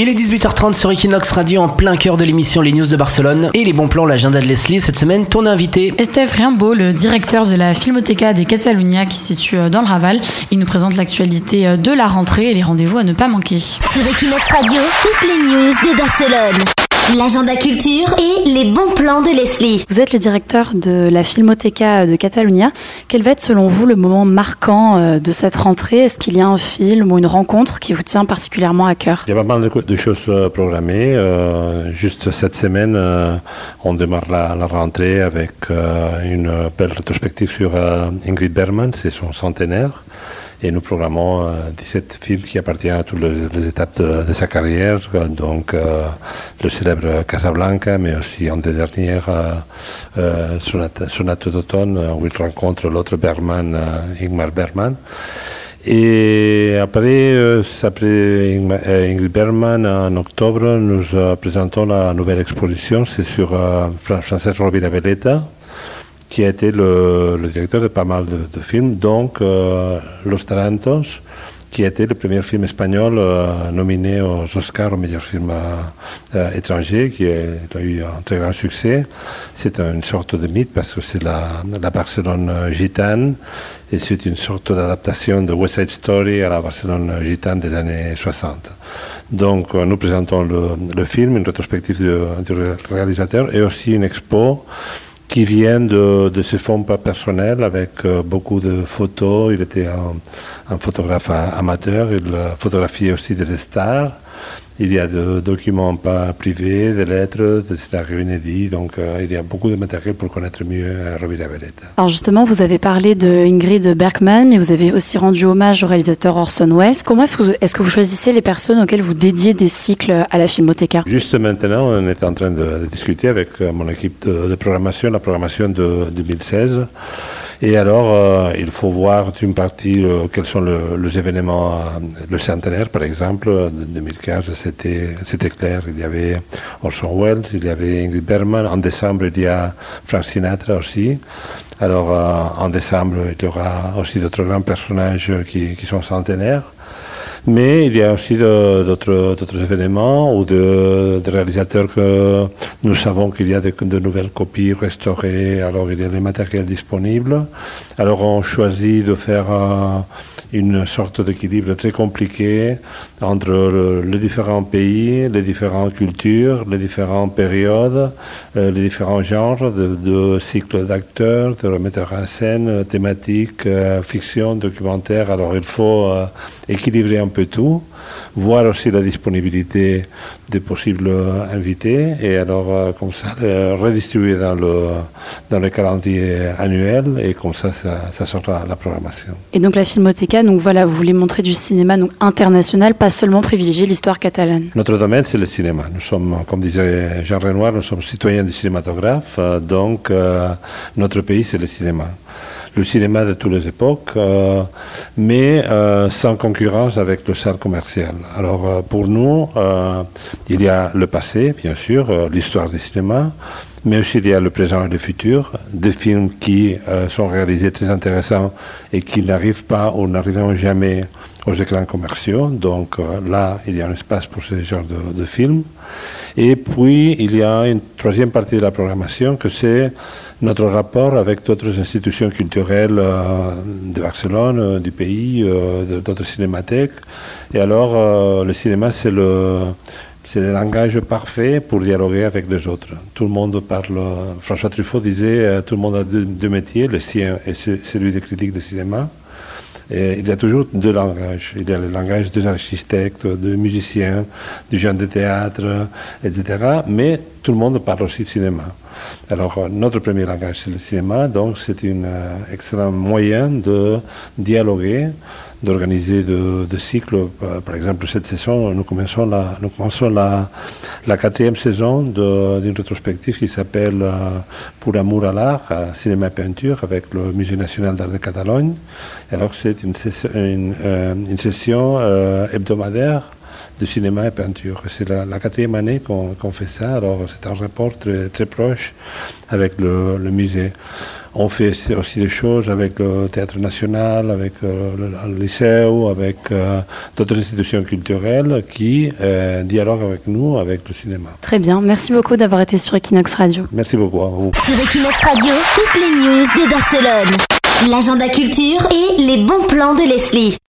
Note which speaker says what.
Speaker 1: Il est 18h30 sur Equinox Radio en plein cœur de l'émission Les News de Barcelone et les bons plans, l'agenda de Leslie. Cette semaine, ton invité.
Speaker 2: Estef Riambo, le directeur de la Filmoteca des Catalunya qui se situe euh, dans le Raval. Il nous présente l'actualité euh, de la rentrée et les rendez-vous à ne pas manquer.
Speaker 3: Sur Equinox Radio, toutes les news de Barcelone l'agenda culture et les bons plans de Leslie.
Speaker 2: Vous êtes le directeur de la Filmoteca de Catalunya. Quel va être selon vous le moment marquant euh, de cette rentrée? Est-ce qu'il y a un film ou une rencontre qui vous tient particulièrement à cœur?
Speaker 4: Il y a pas mal de, choses euh, programmées. Euh, juste cette semaine, on démarre la, la rentrée avec une belle rétrospective sur Ingrid Bergman, c'est son centenaire. Et nous programmons 17 euh, films qui appartiennent à toutes les, étapes de, sa carrière, donc euh, le célèbre Casablanca, mais aussi en dernière euh, Sonate, d'automne, où il rencontre l'autre Bergman, Ingmar Bergman. Et après, après Ingrid Bergman, en octobre, nous présentons la nouvelle exposition, c'est sur Francesc Rovira Veleta, qui a été le, directeur de pas mal de, films, donc euh, Los Tarantos, qui a été le premier film espagnol euh, nominé aux Oscars au meilleur film euh, étranger, qui a, eu un très grand succès. C'est une sorte de mythe parce que c'est la, Barcelone gitane et c'est une sorte d'adaptation de West Side Story à la Barcelone gitane des années 60. Donc nous présentons le film, une rétrospective du réalisateur et aussi une expo qui vient de, de ce fonds personnel avec euh, beaucoup de photos. Il était un, photographe amateur, il photographiait aussi des stars. Il y a des documents pas privés, des lettres, des scénarios inédits, donc euh, il y a beaucoup de matériel pour connaître mieux euh, Rovira Veleta.
Speaker 2: Alors justement, vous avez parlé de Ingrid Bergman, mais vous avez aussi rendu hommage au réalisateur Orson Welles. Comment est-ce que vous choisissez les personnes auxquelles vous dédiez des cycles à la Filmoteca?
Speaker 4: Juste maintenant, on est en train de, discuter avec euh, mon équipe de, de programmation, la programmation de 2016. Et alors, euh, il faut voir d'une partie euh, quels sont les événements. Euh, le centenaire, par exemple, de 2015, c'était clair. Il y avait Orson Welles, il y avait Ingrid Bergman. En décembre, il y a Frank Sinatra aussi. Alors, en décembre, il y aura aussi d'autres grands personnages qui, qui sont centenaires. Mais il y a aussi d'autres événements ou de, réalisateurs que nous savons qu'il y a de, nouvelles copies restaurées, alors il y a les matériels disponibles. Alors on choisit de faire une sorte d'équilibre très compliqué entre les différents pays, les différentes cultures, les différentes périodes, euh, les différents genres de, cycles d'acteurs, de remetteurs en scène, thématiques, euh, fiction, documentaire. Alors il faut euh, équilibrer un peu tout, voir aussi la disponibilité des possibles invités et alors comme ça redistribuer dans le, dans le calendrier annuel et comme ça, ça, ça sera la programmation.
Speaker 2: Et donc la Filmoteca donc voilà, vous voulez montrer du cinéma donc, international, pas seulement privilégier l'histoire catalane.
Speaker 4: Notre domaine, c'est le cinéma. Nous sommes, comme disait Jean Renoir, nous sommes citoyens du cinématographe, euh, donc euh, notre pays, c'est le cinéma le cinéma de toutes les époques, euh, mais sans concurrence avec le salle commercial. Alors pour nous, il y a le passé, bien sûr, l'histoire du cinéma, mais aussi il y a le présent et le futur, des films qui euh, sont réalisés très intéressants et qui n'arrivent pas ou n'arriveront jamais aux écrans commerciaux. Donc euh, là, il y a un espace pour ce genre de, films. Et puis, il y a une troisième partie de la programmation que c'est notre rapport avec d'autres institutions culturelles euh, de Barcelone, du pays, d'autres cinémathèques. Et alors, le cinéma, c'est le c'est le langage parfait pour dialoguer avec les autres. Tout le monde parle. François Truffaut disait euh, tout le monde a deux, métiers, le sien et celui des critiques de cinéma. Il y a toujours deux langages. Il y a le langage des architectes, des musiciens, des gens de théâtre, etc. Mais tout le monde parle aussi de cinéma. Alors, euh, notre premier langage, c'est le cinéma, donc c'est un euh, excellent moyen de dialoguer d'organiser de, cycles. Par exemple, cette saison, nous commençons la, nous commençons la, quatrième saison d'une rétrospective qui s'appelle euh, Pour l'amour à l'art, cinéma et peinture, avec le Musée national d'art de Catalogne. alors, c'est une euh, session euh, hebdomadaire de cinéma et peinture. C'est la, quatrième année qu'on fait ça, alors c'est un rapport très, très proche avec le musée. On fait aussi des choses avec le Théâtre National, avec le, le Lycée, avec d'autres institutions culturelles qui dialoguent avec nous, avec le cinéma.
Speaker 2: Très bien, merci beaucoup d'avoir été sur Equinox Radio.
Speaker 4: Merci beaucoup à vous.
Speaker 3: Sur Equinox Radio, toutes les news de Barcelone. L'agenda culture et les bons plans de Leslie.